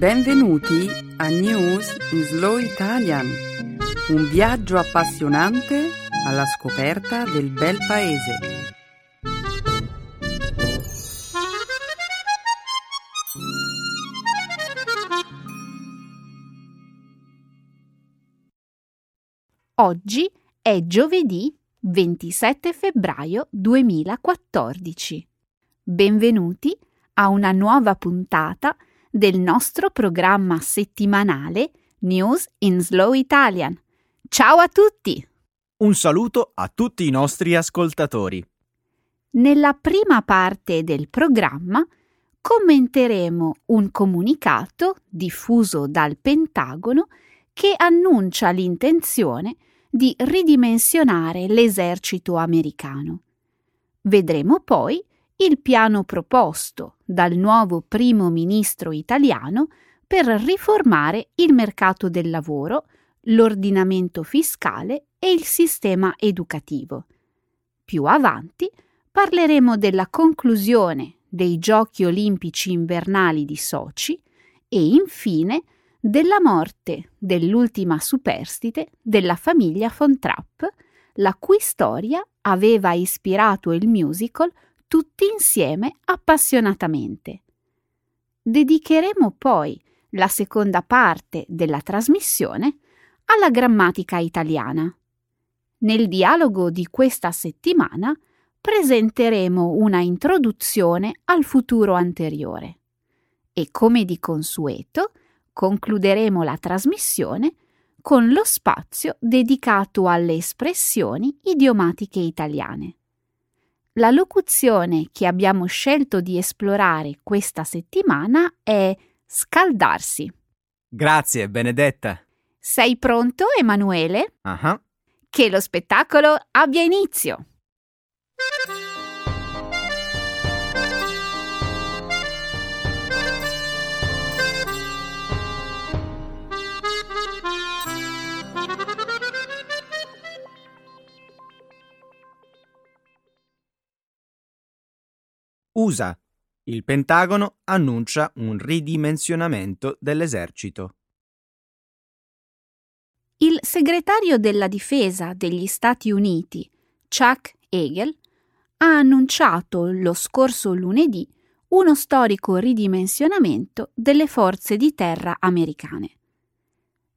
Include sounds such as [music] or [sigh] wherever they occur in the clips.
Benvenuti a News in Slow Italian, un viaggio appassionante alla scoperta del bel paese. Oggi è giovedì 27 febbraio 2014. Benvenuti a una nuova puntata del nostro programma settimanale News in Slow Italian. Ciao a tutti! Un saluto a tutti i nostri ascoltatori. Nella prima parte del programma commenteremo un comunicato diffuso dal Pentagono che annuncia l'intenzione di ridimensionare l'esercito americano. Vedremo poi il piano proposto dal nuovo primo ministro italiano per riformare il mercato del lavoro, l'ordinamento fiscale e il sistema educativo. Più avanti parleremo della conclusione dei Giochi olimpici invernali di Sochi e infine della morte dell'ultima superstite della famiglia von Trapp, la cui storia aveva ispirato il musical tutti insieme appassionatamente. Dedicheremo poi la seconda parte della trasmissione alla grammatica italiana. Nel dialogo di questa settimana presenteremo una introduzione al futuro anteriore e come di consueto concluderemo la trasmissione con lo spazio dedicato alle espressioni idiomatiche italiane. La locuzione che abbiamo scelto di esplorare questa settimana è scaldarsi. Grazie, Benedetta. Sei pronto, Emanuele? Ah, Che lo spettacolo abbia inizio. USA. Il Pentagono annuncia un ridimensionamento dell'esercito. Il segretario della difesa degli Stati Uniti, Chuck Hagel, ha annunciato lo scorso lunedì uno storico ridimensionamento delle forze di terra americane.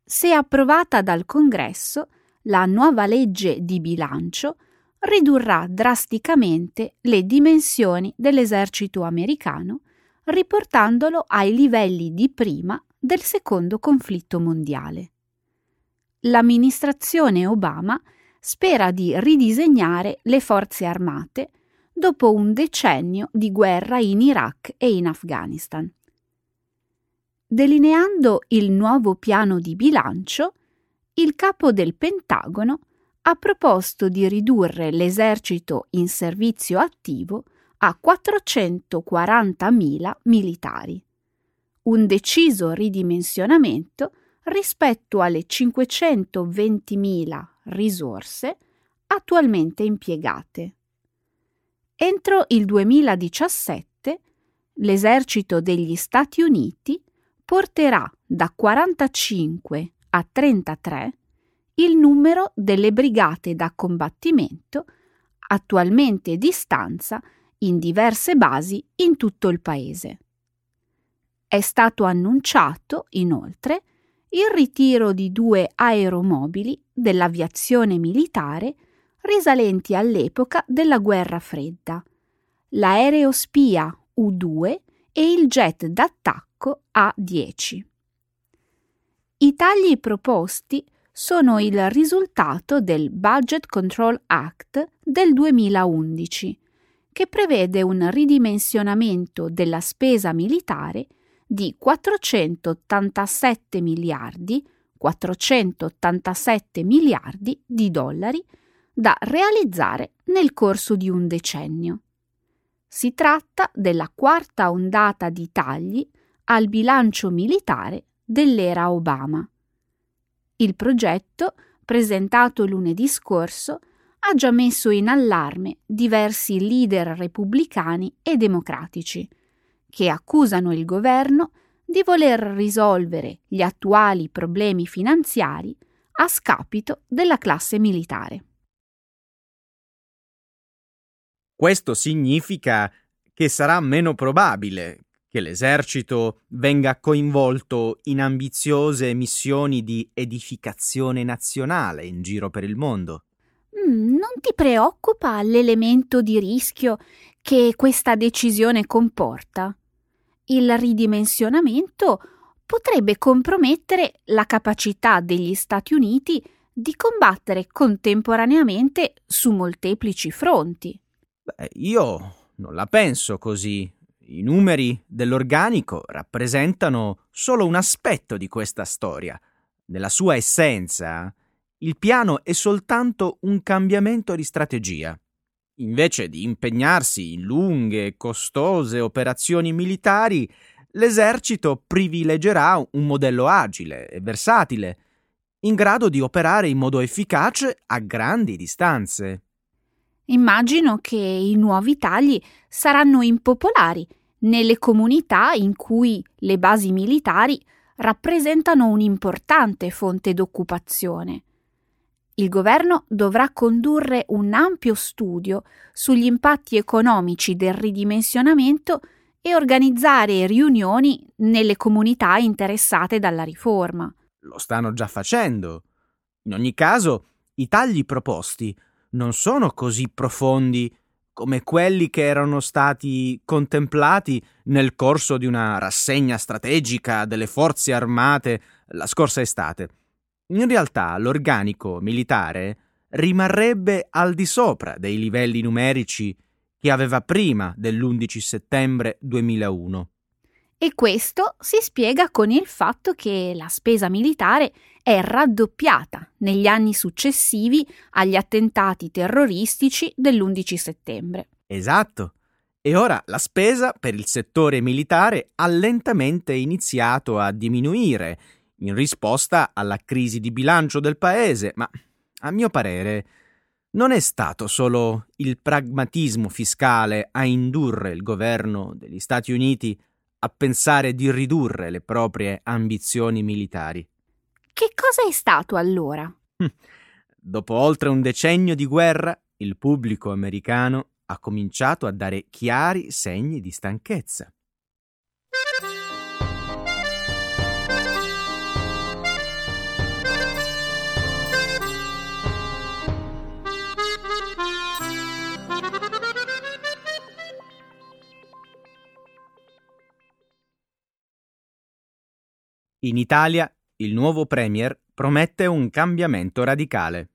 Se approvata dal Congresso, la nuova legge di bilancio ridurrà drasticamente le dimensioni dell'esercito americano, riportandolo ai livelli di prima del secondo conflitto mondiale. L'amministrazione Obama spera di ridisegnare le forze armate dopo un decennio di guerra in Iraq e in Afghanistan. Delineando il nuovo piano di bilancio, il capo del Pentagono ha proposto di ridurre l'esercito in servizio attivo a 440.000 militari, un deciso ridimensionamento rispetto alle 520.000 risorse attualmente impiegate. Entro il 2017 l'esercito degli Stati Uniti porterà da 45 a 33 il numero delle brigate da combattimento attualmente di stanza in diverse basi in tutto il paese. È stato annunciato, inoltre, il ritiro di due aeromobili dell'aviazione militare risalenti all'epoca della guerra fredda, l'aereo spia U-2 e il jet d'attacco A-10. I tagli proposti sono il risultato del Budget Control Act del 2011, che prevede un ridimensionamento della spesa militare di 487 miliardi 487 miliardi di dollari da realizzare nel corso di un decennio. Si tratta della quarta ondata di tagli al bilancio militare dell'era Obama. Il progetto, presentato lunedì scorso, ha già messo in allarme diversi leader repubblicani e democratici, che accusano il governo di voler risolvere gli attuali problemi finanziari a scapito della classe militare. Questo significa che sarà meno probabile che l'esercito venga coinvolto in ambiziose missioni di edificazione nazionale in giro per il mondo. Mm, non ti preoccupa l'elemento di rischio che questa decisione comporta? Il ridimensionamento potrebbe compromettere la capacità degli Stati Uniti di combattere contemporaneamente su molteplici fronti. Beh, io non la penso così. I numeri dell'organico rappresentano solo un aspetto di questa storia. Nella sua essenza, il piano è soltanto un cambiamento di strategia. Invece di impegnarsi in lunghe e costose operazioni militari, l'esercito privilegerà un modello agile e versatile, in grado di operare in modo efficace a grandi distanze. Immagino che i nuovi tagli saranno impopolari nelle comunità in cui le basi militari rappresentano un'importante fonte d'occupazione. Il governo dovrà condurre un ampio studio sugli impatti economici del ridimensionamento e organizzare riunioni nelle comunità interessate dalla riforma. Lo stanno già facendo. In ogni caso, i tagli proposti non sono così profondi come quelli che erano stati contemplati nel corso di una rassegna strategica delle forze armate la scorsa estate. In realtà l'organico militare rimarrebbe al di sopra dei livelli numerici che aveva prima dell'11 settembre 2001. E questo si spiega con il fatto che la spesa militare è raddoppiata negli anni successivi agli attentati terroristici dell'11 settembre. Esatto. E ora la spesa per il settore militare ha lentamente iniziato a diminuire in risposta alla crisi di bilancio del paese, ma a mio parere non è stato solo il pragmatismo fiscale a indurre il governo degli Stati Uniti a pensare di ridurre le proprie ambizioni militari. Che cosa è stato allora? Hm. Dopo oltre un decennio di guerra, il pubblico americano ha cominciato a dare chiari segni di stanchezza. In Italia il nuovo Premier promette un cambiamento radicale.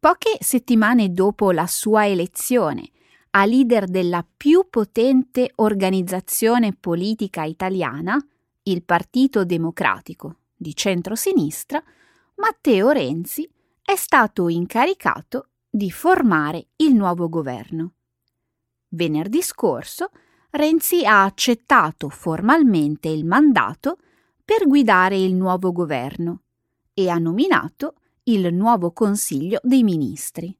Poche settimane dopo la sua elezione a leader della più potente organizzazione politica italiana, il Partito Democratico di centrosinistra, Matteo Renzi è stato incaricato di formare il nuovo governo. Venerdì scorso Renzi ha accettato formalmente il mandato per guidare il nuovo governo e ha nominato il nuovo Consiglio dei Ministri.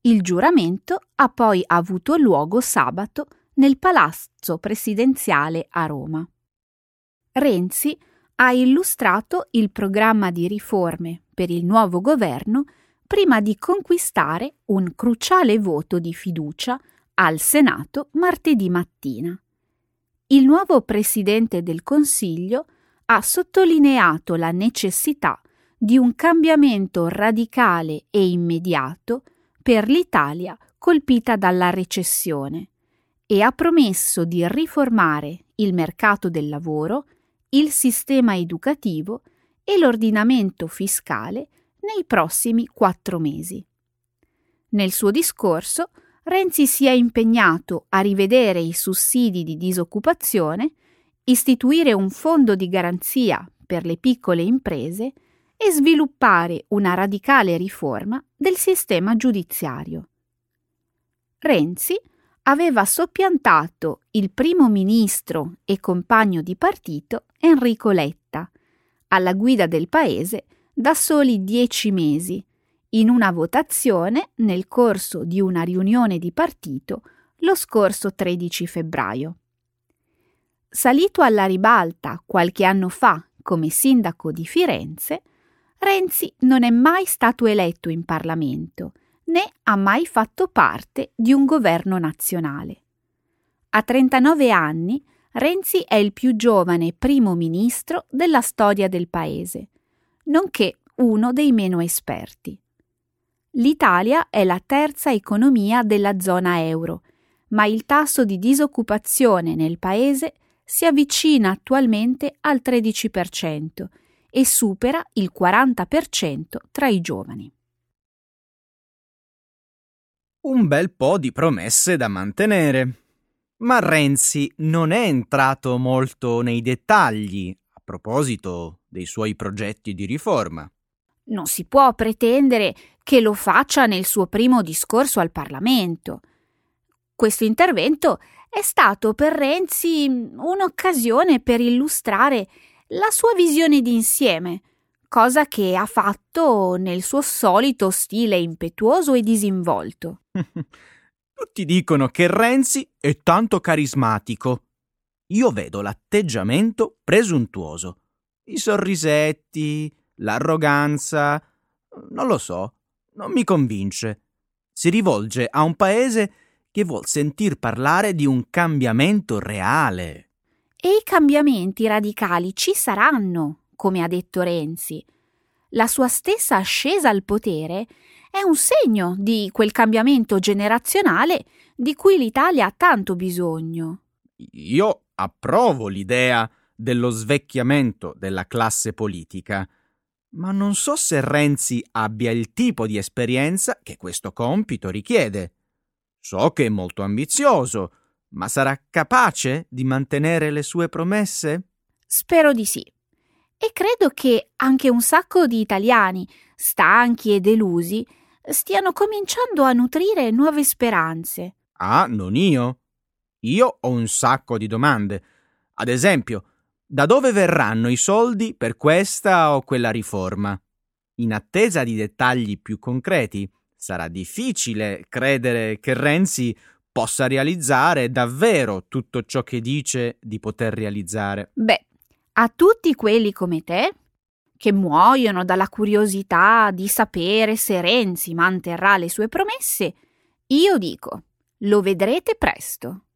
Il giuramento ha poi avuto luogo sabato nel Palazzo Presidenziale a Roma. Renzi ha illustrato il programma di riforme per il nuovo governo prima di conquistare un cruciale voto di fiducia al Senato martedì mattina. Il nuovo Presidente del Consiglio ha sottolineato la necessità di un cambiamento radicale e immediato per l'Italia colpita dalla recessione e ha promesso di riformare il mercato del lavoro, il sistema educativo e l'ordinamento fiscale nei prossimi quattro mesi. Nel suo discorso Renzi si è impegnato a rivedere i sussidi di disoccupazione, istituire un fondo di garanzia per le piccole imprese e sviluppare una radicale riforma del sistema giudiziario. Renzi aveva soppiantato il primo ministro e compagno di partito Enrico Letta, alla guida del paese da soli dieci mesi, in una votazione nel corso di una riunione di partito lo scorso 13 febbraio. Salito alla ribalta qualche anno fa come sindaco di Firenze, Renzi non è mai stato eletto in Parlamento né ha mai fatto parte di un governo nazionale. A 39 anni Renzi è il più giovane primo ministro della storia del paese, nonché uno dei meno esperti. L'Italia è la terza economia della zona euro, ma il tasso di disoccupazione nel paese si avvicina attualmente al 13% e supera il 40% tra i giovani. Un bel po' di promesse da mantenere. Ma Renzi non è entrato molto nei dettagli a proposito dei suoi progetti di riforma. Non si può pretendere che lo faccia nel suo primo discorso al Parlamento. Questo intervento è stato per Renzi un'occasione per illustrare la sua visione d'insieme, cosa che ha fatto nel suo solito stile impetuoso e disinvolto. [laughs] Tutti dicono che Renzi è tanto carismatico. Io vedo l'atteggiamento presuntuoso, i sorrisetti, l'arroganza. Non lo so, non mi convince. Si rivolge a un paese che vuol sentir parlare di un cambiamento reale. E i cambiamenti radicali ci saranno, come ha detto Renzi. La sua stessa ascesa al potere è un segno di quel cambiamento generazionale di cui l'Italia ha tanto bisogno. Io approvo l'idea dello svecchiamento della classe politica, ma non so se Renzi abbia il tipo di esperienza che questo compito richiede. So che è molto ambizioso, ma sarà capace di mantenere le sue promesse? Spero di sì. E credo che anche un sacco di italiani, stanchi e delusi, stiano cominciando a nutrire nuove speranze. Ah, non io? Io ho un sacco di domande. Ad esempio, da dove verranno i soldi per questa o quella riforma? In attesa di dettagli più concreti, sarà difficile credere che Renzi possa realizzare davvero tutto ciò che dice di poter realizzare. Beh, a tutti quelli come te, che muoiono dalla curiosità di sapere se Renzi manterrà le sue promesse, io dico, lo vedrete presto.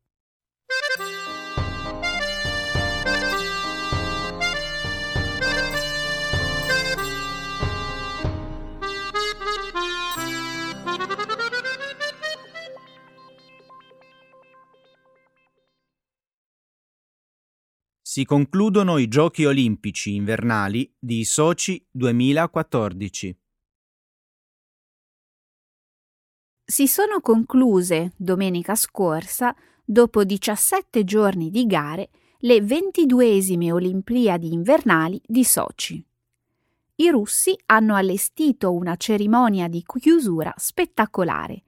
Si concludono i Giochi olimpici invernali di Sochi 2014. Si sono concluse domenica scorsa, dopo 17 giorni di gare, le 22esime Olimpiadi invernali di Sochi. I russi hanno allestito una cerimonia di chiusura spettacolare,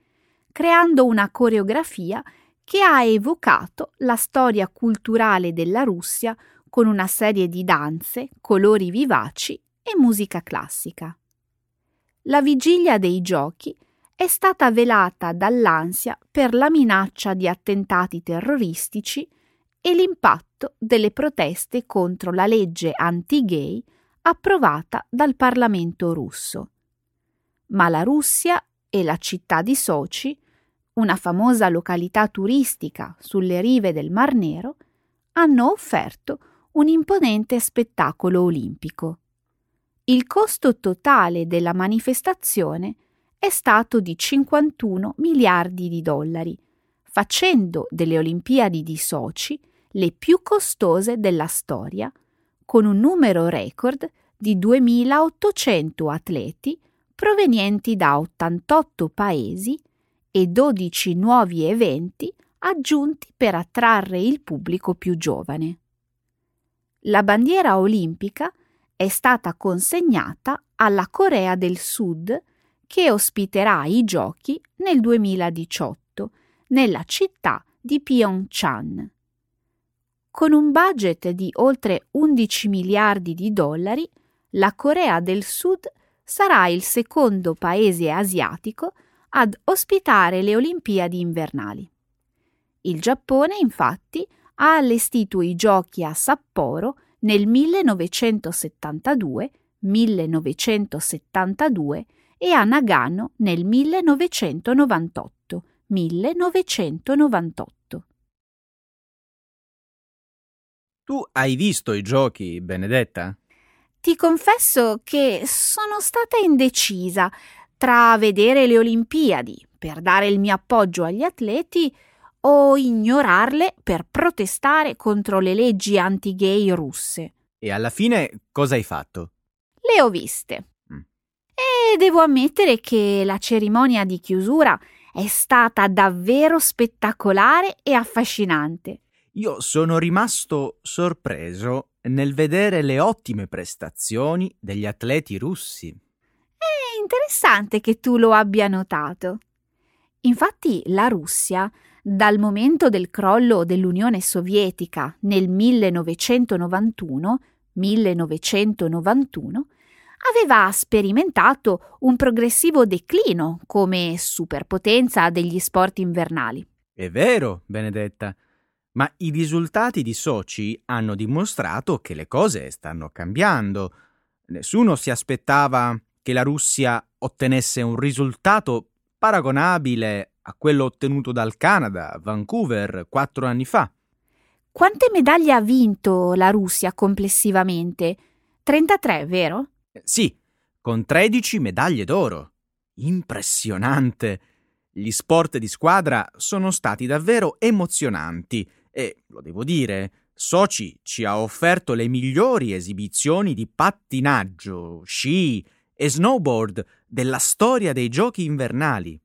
creando una coreografia che ha evocato la storia culturale della Russia con una serie di danze, colori vivaci e musica classica. La vigilia dei giochi è stata velata dall'ansia per la minaccia di attentati terroristici e l'impatto delle proteste contro la legge anti-gay approvata dal Parlamento russo. Ma la Russia e la città di Sochi una famosa località turistica sulle rive del Mar Nero, hanno offerto un imponente spettacolo olimpico. Il costo totale della manifestazione è stato di 51 miliardi di dollari, facendo delle Olimpiadi di Sochi le più costose della storia, con un numero record di 2.800 atleti provenienti da 88 paesi e 12 nuovi eventi aggiunti per attrarre il pubblico più giovane. La bandiera olimpica è stata consegnata alla Corea del Sud che ospiterà i giochi nel 2018 nella città di Pyeongchang. Con un budget di oltre 11 miliardi di dollari, la Corea del Sud sarà il secondo paese asiatico ad ospitare le Olimpiadi invernali. Il Giappone, infatti, ha allestito i giochi a Sapporo nel 1972, 1972 e a Nagano nel 1998, 1998. Tu hai visto i giochi, Benedetta? Ti confesso che sono stata indecisa tra vedere le Olimpiadi per dare il mio appoggio agli atleti o ignorarle per protestare contro le leggi anti-gay russe. E alla fine cosa hai fatto? Le ho viste. Mm. E devo ammettere che la cerimonia di chiusura è stata davvero spettacolare e affascinante. Io sono rimasto sorpreso nel vedere le ottime prestazioni degli atleti russi. Interessante che tu lo abbia notato. Infatti la Russia, dal momento del crollo dell'Unione Sovietica nel 1991, 1991 aveva sperimentato un progressivo declino come superpotenza degli sport invernali. È vero, Benedetta, ma i risultati di Sochi hanno dimostrato che le cose stanno cambiando. Nessuno si aspettava che la Russia ottenesse un risultato paragonabile a quello ottenuto dal Canada a Vancouver quattro anni fa. Quante medaglie ha vinto la Russia complessivamente? 33, vero? Sì, con 13 medaglie d'oro. Impressionante! Gli sport di squadra sono stati davvero emozionanti e, lo devo dire, Sochi ci ha offerto le migliori esibizioni di pattinaggio, sci e snowboard della storia dei giochi invernali.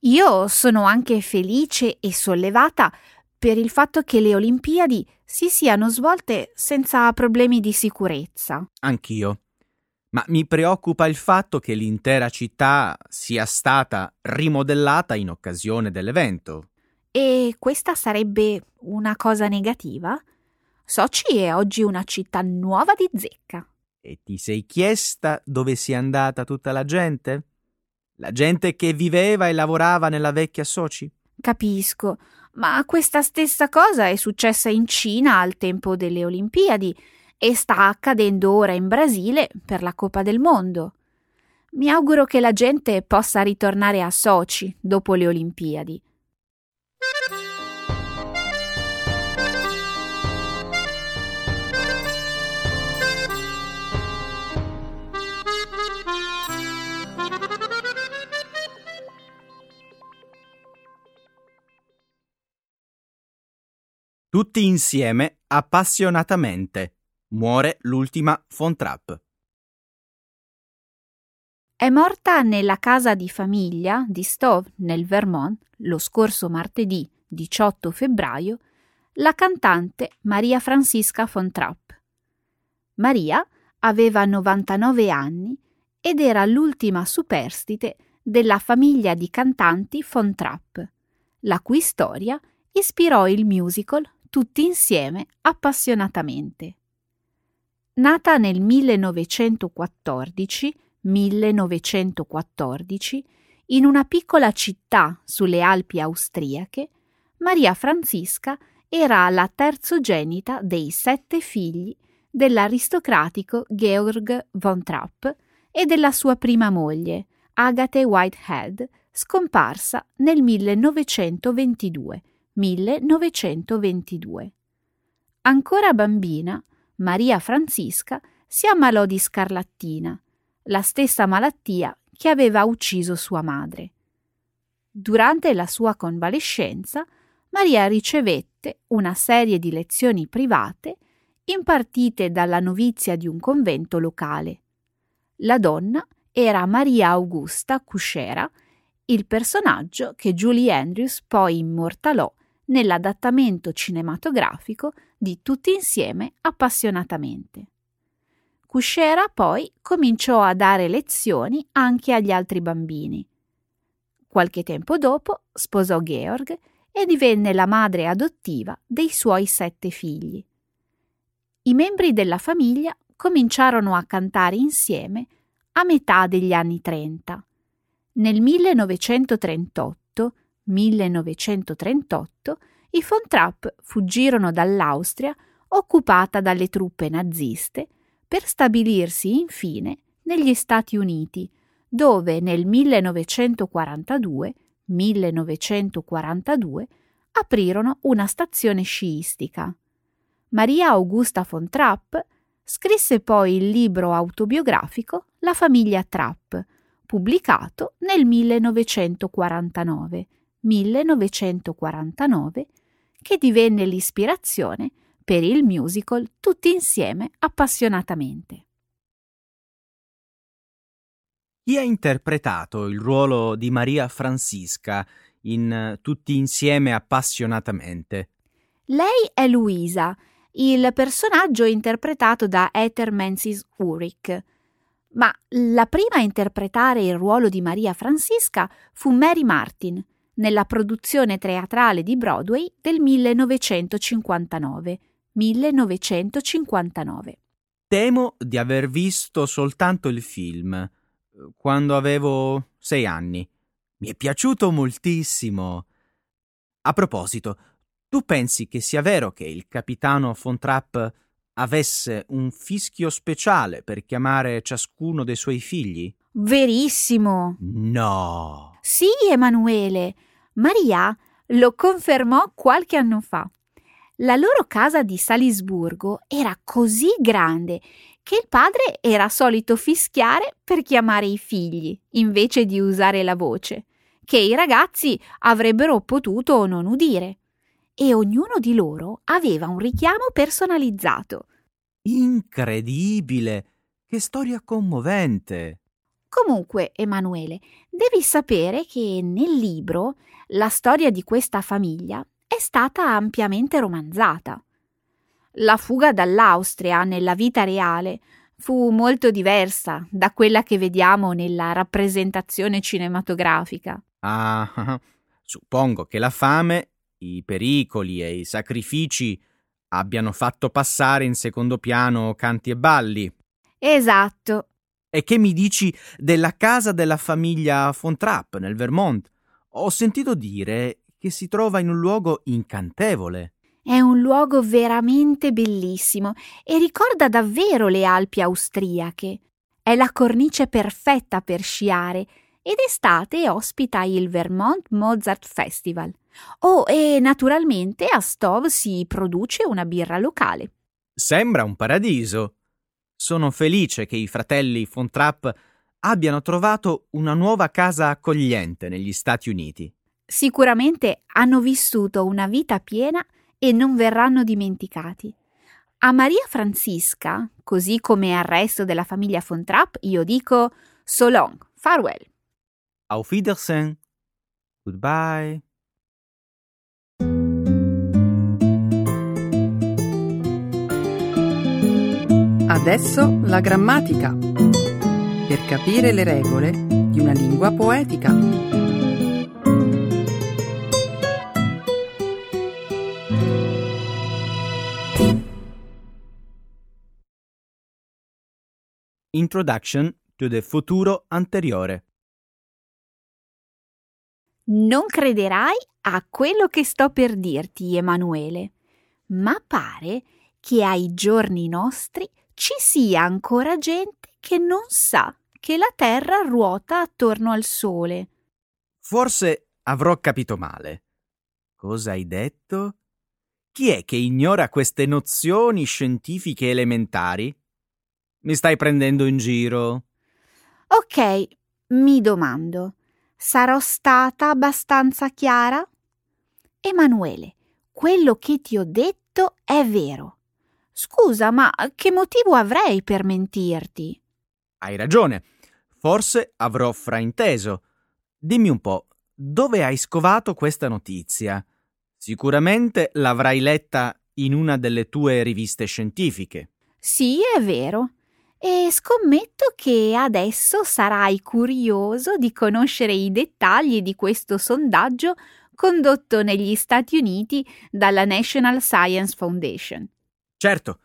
Io sono anche felice e sollevata per il fatto che le Olimpiadi si siano svolte senza problemi di sicurezza. Anch'io. Ma mi preoccupa il fatto che l'intera città sia stata rimodellata in occasione dell'evento. E questa sarebbe una cosa negativa? Sochi è oggi una città nuova di zecca. E ti sei chiesta dove sia andata tutta la gente? La gente che viveva e lavorava nella vecchia Sochi? Capisco, ma questa stessa cosa è successa in Cina al tempo delle Olimpiadi e sta accadendo ora in Brasile per la Coppa del Mondo. Mi auguro che la gente possa ritornare a Sochi dopo le Olimpiadi. Tutti insieme, appassionatamente. Muore l'ultima von Trapp. È morta nella casa di famiglia di Stove, nel Vermont, lo scorso martedì 18 febbraio, la cantante Maria Francisca von Trapp. Maria aveva 99 anni ed era l'ultima superstite della famiglia di cantanti von Trapp, la cui storia ispirò il musical tutti insieme appassionatamente. Nata nel 1914, 1914 in una piccola città sulle Alpi austriache, Maria Francisca era la terzogenita dei sette figli dell'aristocratico Georg von Trapp e della sua prima moglie, Agathe Whitehead, scomparsa nel 1922 1922. Ancora bambina, Maria Francisca si ammalò di scarlattina, la stessa malattia che aveva ucciso sua madre. Durante la sua convalescenza, Maria ricevette una serie di lezioni private impartite dalla novizia di un convento locale. La donna era Maria Augusta Cuscera, il personaggio che Julie Andrews poi immortalò nell'adattamento cinematografico di Tutti insieme appassionatamente. Cuscera poi cominciò a dare lezioni anche agli altri bambini. Qualche tempo dopo sposò Georg e divenne la madre adottiva dei suoi sette figli. I membri della famiglia cominciarono a cantare insieme a metà degli anni 30. Nel 1938 1938, i von Trapp fuggirono dall'Austria occupata dalle truppe naziste per stabilirsi infine negli Stati Uniti, dove nel 1942, 1942 aprirono una stazione sciistica. Maria Augusta von Trapp scrisse poi il libro autobiografico La famiglia Trapp, pubblicato nel 1949, 1949 che divenne l'ispirazione per il musical Tutti insieme appassionatamente. Chi ha interpretato il ruolo di Maria Francisca in Tutti insieme appassionatamente? Lei è Luisa, il personaggio interpretato da Ether Menzies Ulrich. Ma la prima a interpretare il ruolo di Maria Francisca fu Mary Martin, nella produzione teatrale di Broadway del 1959. 1959. Temo di aver visto soltanto il film quando avevo sei anni. Mi è piaciuto moltissimo. A proposito, tu pensi che sia vero che il capitano von Trapp avesse un fischio speciale per chiamare ciascuno dei suoi figli? Verissimo. No. Sì, Emanuele. Maria lo confermò qualche anno fa. La loro casa di Salisburgo era così grande che il padre era solito fischiare per chiamare i figli, invece di usare la voce, che i ragazzi avrebbero potuto non udire. E ognuno di loro aveva un richiamo personalizzato. Incredibile! Che storia commovente! Comunque, Emanuele, devi sapere che nel libro la storia di questa famiglia è stata ampiamente romanzata. La fuga dall'Austria nella vita reale fu molto diversa da quella che vediamo nella rappresentazione cinematografica. Ah, [laughs] suppongo che la fame, i pericoli e i sacrifici abbiano fatto passare in secondo piano canti e balli. Esatto. E che mi dici della casa della famiglia von Trapp nel Vermont? Ho sentito dire che si trova in un luogo incantevole. È un luogo veramente bellissimo e ricorda davvero le Alpi austriache. È la cornice perfetta per sciare ed estate ospita il Vermont Mozart Festival. Oh, e naturalmente a Stov si produce una birra locale. Sembra un paradiso. Sono felice che i fratelli von Trapp abbiano trovato una nuova casa accogliente negli Stati Uniti. Sicuramente hanno vissuto una vita piena e non verranno dimenticati. A Maria Francisca, così come al resto della famiglia von Trapp, io dico so long, farewell. Auf Wiedersehen. Goodbye. Adesso la grammatica. Per capire le regole di una lingua poetica. Introduction to the futuro anteriore. Non crederai a quello che sto per dirti, Emanuele, ma pare che ai giorni nostri ci sia ancora gente che non sa che la Terra ruota attorno al Sole. Forse avrò capito male. Cosa hai detto? Chi è che ignora queste nozioni scientifiche elementari? Mi stai prendendo in giro? Ok, mi domando, sarò stata abbastanza chiara? Emanuele, quello che ti ho detto è vero. Scusa, ma che motivo avrei per mentirti? Hai ragione. Forse avrò frainteso. Dimmi un po', dove hai scovato questa notizia? Sicuramente l'avrai letta in una delle tue riviste scientifiche. Sì, è vero e scommetto che adesso sarai curioso di conoscere i dettagli di questo sondaggio condotto negli Stati Uniti dalla National Science Foundation. Certo,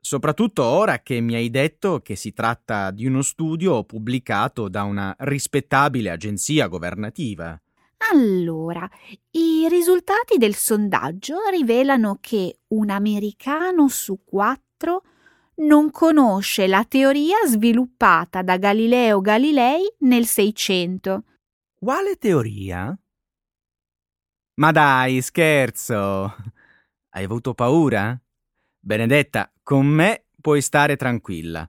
soprattutto ora che mi hai detto che si tratta di uno studio pubblicato da una rispettabile agenzia governativa. Allora, i risultati del sondaggio rivelano che un americano su quattro non conosce la teoria sviluppata da Galileo Galilei nel Seicento. Quale teoria? Ma dai, scherzo! Hai avuto paura? Benedetta, con me puoi stare tranquilla.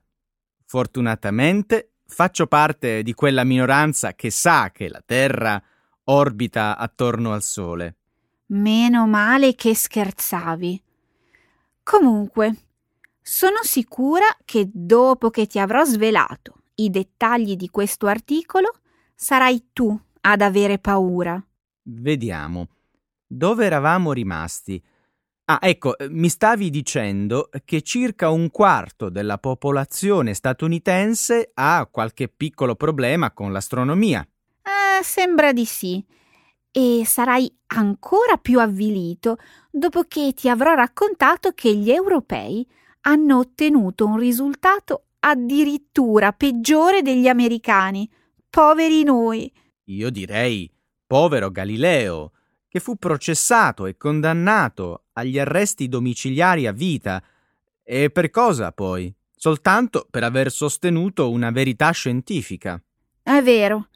Fortunatamente faccio parte di quella minoranza che sa che la Terra orbita attorno al Sole. Meno male che scherzavi. Comunque, sono sicura che dopo che ti avrò svelato i dettagli di questo articolo, sarai tu ad avere paura. Vediamo. Dove eravamo rimasti? Ah, ecco, mi stavi dicendo che circa un quarto della popolazione statunitense ha qualche piccolo problema con l'astronomia. Eh, sembra di sì. E sarai ancora più avvilito dopo che ti avrò raccontato che gli europei hanno ottenuto un risultato addirittura peggiore degli americani. Poveri noi. Io direi povero Galileo, che fu processato e condannato agli arresti domiciliari a vita. E per cosa poi? Soltanto per aver sostenuto una verità scientifica. È vero.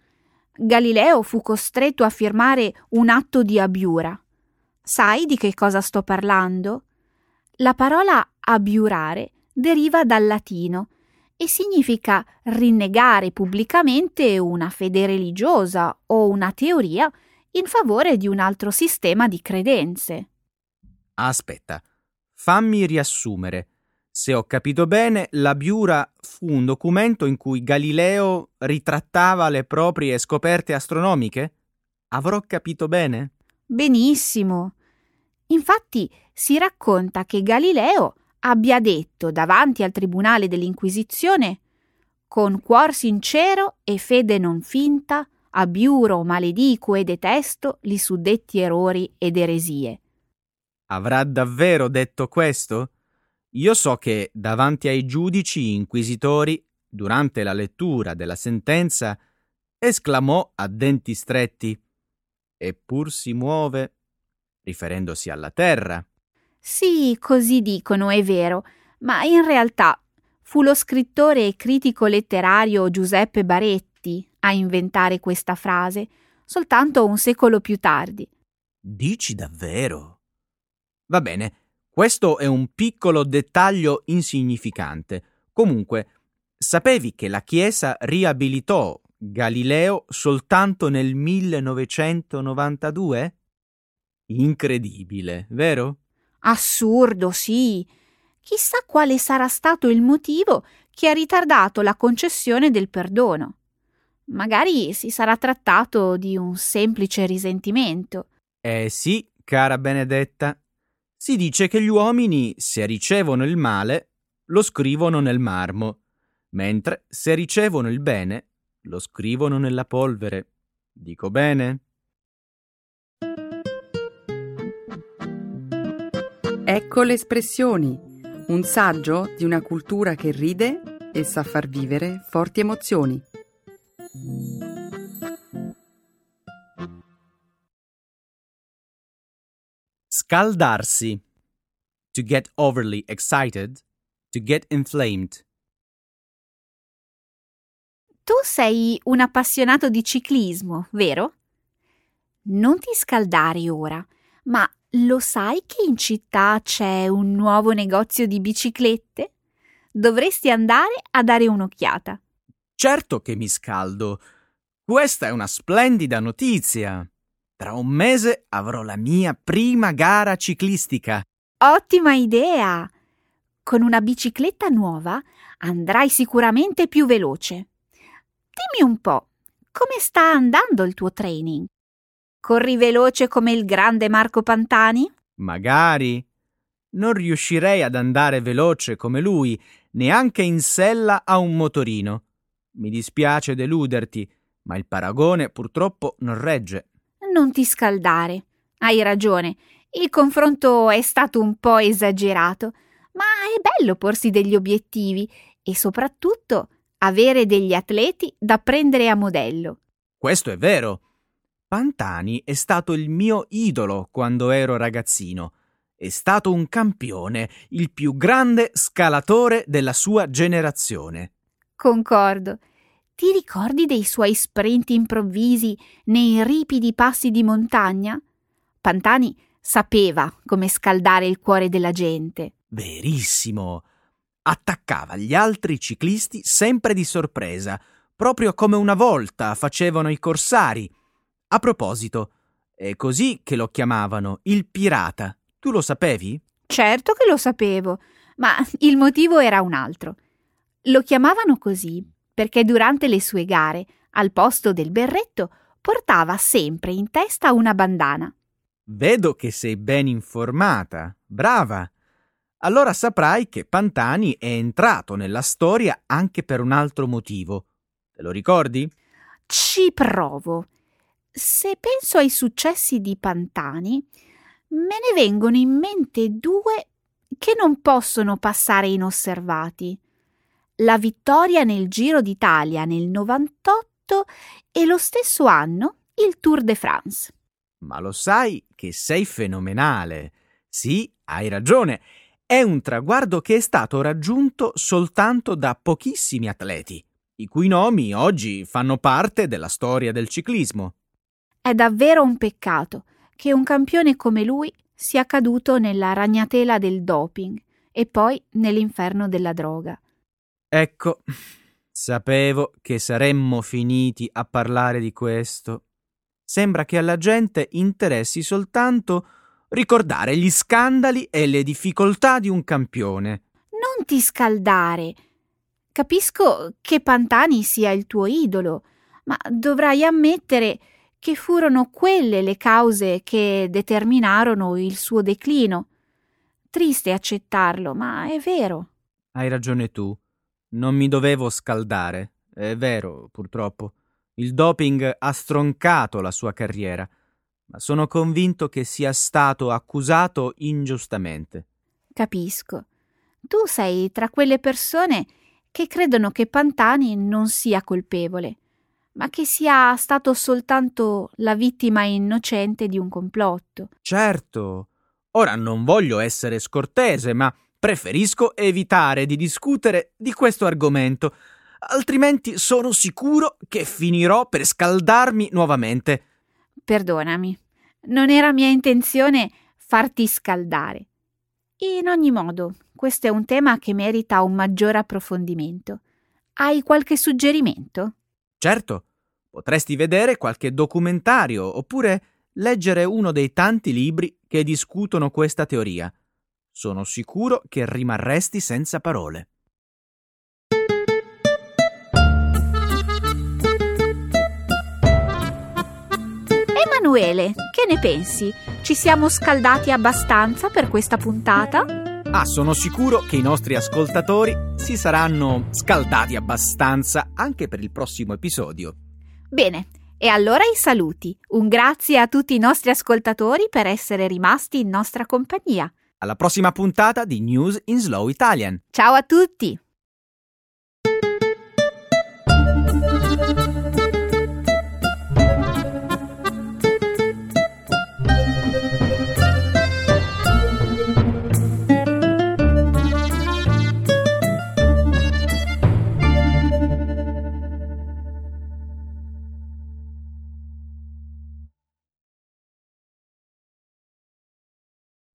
Galileo fu costretto a firmare un atto di abiura. Sai di che cosa sto parlando? La parola abiurare deriva dal latino e significa rinnegare pubblicamente una fede religiosa o una teoria in favore di un altro sistema di credenze. Aspetta, fammi riassumere. Se ho capito bene, la Biura fu un documento in cui Galileo ritrattava le proprie scoperte astronomiche? Avrò capito bene? Benissimo. Infatti si racconta che Galileo abbia detto davanti al tribunale dell'Inquisizione con cuor sincero e fede non finta, abiuro, maledico e detesto li suddetti errori ed eresie. Avrà davvero detto questo? Io so che davanti ai giudici inquisitori, durante la lettura della sentenza, esclamò a denti stretti Eppur si muove, riferendosi alla terra. Sì, così dicono, è vero, ma in realtà fu lo scrittore e critico letterario Giuseppe Baretti a inventare questa frase, soltanto un secolo più tardi. Dici davvero? Va bene, questo è un piccolo dettaglio insignificante. Comunque, sapevi che la Chiesa riabilitò Galileo soltanto nel 1992? Incredibile, vero? Assurdo, sì. Chissà quale sarà stato il motivo che ha ritardato la concessione del perdono. Magari si sarà trattato di un semplice risentimento. Eh sì, cara Benedetta. Si dice che gli uomini, se ricevono il male, lo scrivono nel marmo, mentre se ricevono il bene, lo scrivono nella polvere. Dico bene? Ecco le espressioni, un saggio di una cultura che ride e sa far vivere forti emozioni. Scaldarsi. To get overly excited. To get inflamed. Tu sei un appassionato di ciclismo, vero? Non ti scaldare ora, ma lo sai che in città c'è un nuovo negozio di biciclette? Dovresti andare a dare un'occhiata. Certo che mi scaldo. Questa è una splendida notizia. Tra un mese avrò la mia prima gara ciclistica. Ottima idea! Con una bicicletta nuova andrai sicuramente più veloce. Dimmi un po', come sta andando il tuo training? Corri veloce come il grande Marco Pantani? Magari. Non riuscirei ad andare veloce come lui, neanche in sella a un motorino. Mi dispiace deluderti, ma il paragone purtroppo non regge. Non ti scaldare. Hai ragione. Il confronto è stato un po' esagerato, ma è bello porsi degli obiettivi e soprattutto avere degli atleti da prendere a modello. Questo è vero. Pantani è stato il mio idolo quando ero ragazzino. È stato un campione, il più grande scalatore della sua generazione. Concordo. Ti ricordi dei suoi sprint improvvisi nei ripidi passi di montagna? Pantani sapeva come scaldare il cuore della gente. Verissimo. Attaccava gli altri ciclisti sempre di sorpresa, proprio come una volta facevano i corsari. A proposito, è così che lo chiamavano il pirata. Tu lo sapevi? Certo che lo sapevo, ma il motivo era un altro. Lo chiamavano così perché durante le sue gare, al posto del berretto, portava sempre in testa una bandana. Vedo che sei ben informata. Brava. Allora saprai che Pantani è entrato nella storia anche per un altro motivo. Te lo ricordi? Ci provo. Se penso ai successi di Pantani, me ne vengono in mente due che non possono passare inosservati. La vittoria nel Giro d'Italia nel 98 e lo stesso anno il Tour de France. Ma lo sai che sei fenomenale. Sì, hai ragione. È un traguardo che è stato raggiunto soltanto da pochissimi atleti, i cui nomi oggi fanno parte della storia del ciclismo. È davvero un peccato che un campione come lui sia caduto nella ragnatela del doping e poi nell'inferno della droga. Ecco, sapevo che saremmo finiti a parlare di questo. Sembra che alla gente interessi soltanto ricordare gli scandali e le difficoltà di un campione. Non ti scaldare. Capisco che Pantani sia il tuo idolo, ma dovrai ammettere che furono quelle le cause che determinarono il suo declino. Triste accettarlo, ma è vero. Hai ragione tu. Non mi dovevo scaldare. È vero, purtroppo. Il doping ha stroncato la sua carriera, ma sono convinto che sia stato accusato ingiustamente. Capisco. Tu sei tra quelle persone che credono che Pantani non sia colpevole ma che sia stato soltanto la vittima innocente di un complotto. Certo. Ora non voglio essere scortese, ma preferisco evitare di discutere di questo argomento, altrimenti sono sicuro che finirò per scaldarmi nuovamente. Perdonami, non era mia intenzione farti scaldare. In ogni modo, questo è un tema che merita un maggiore approfondimento. Hai qualche suggerimento? Certo, potresti vedere qualche documentario oppure leggere uno dei tanti libri che discutono questa teoria. Sono sicuro che rimarresti senza parole. Emanuele, che ne pensi? Ci siamo scaldati abbastanza per questa puntata? Ah, sono sicuro che i nostri ascoltatori si saranno scaldati abbastanza anche per il prossimo episodio. Bene, e allora i saluti. Un grazie a tutti i nostri ascoltatori per essere rimasti in nostra compagnia. Alla prossima puntata di News in Slow Italian. Ciao a tutti!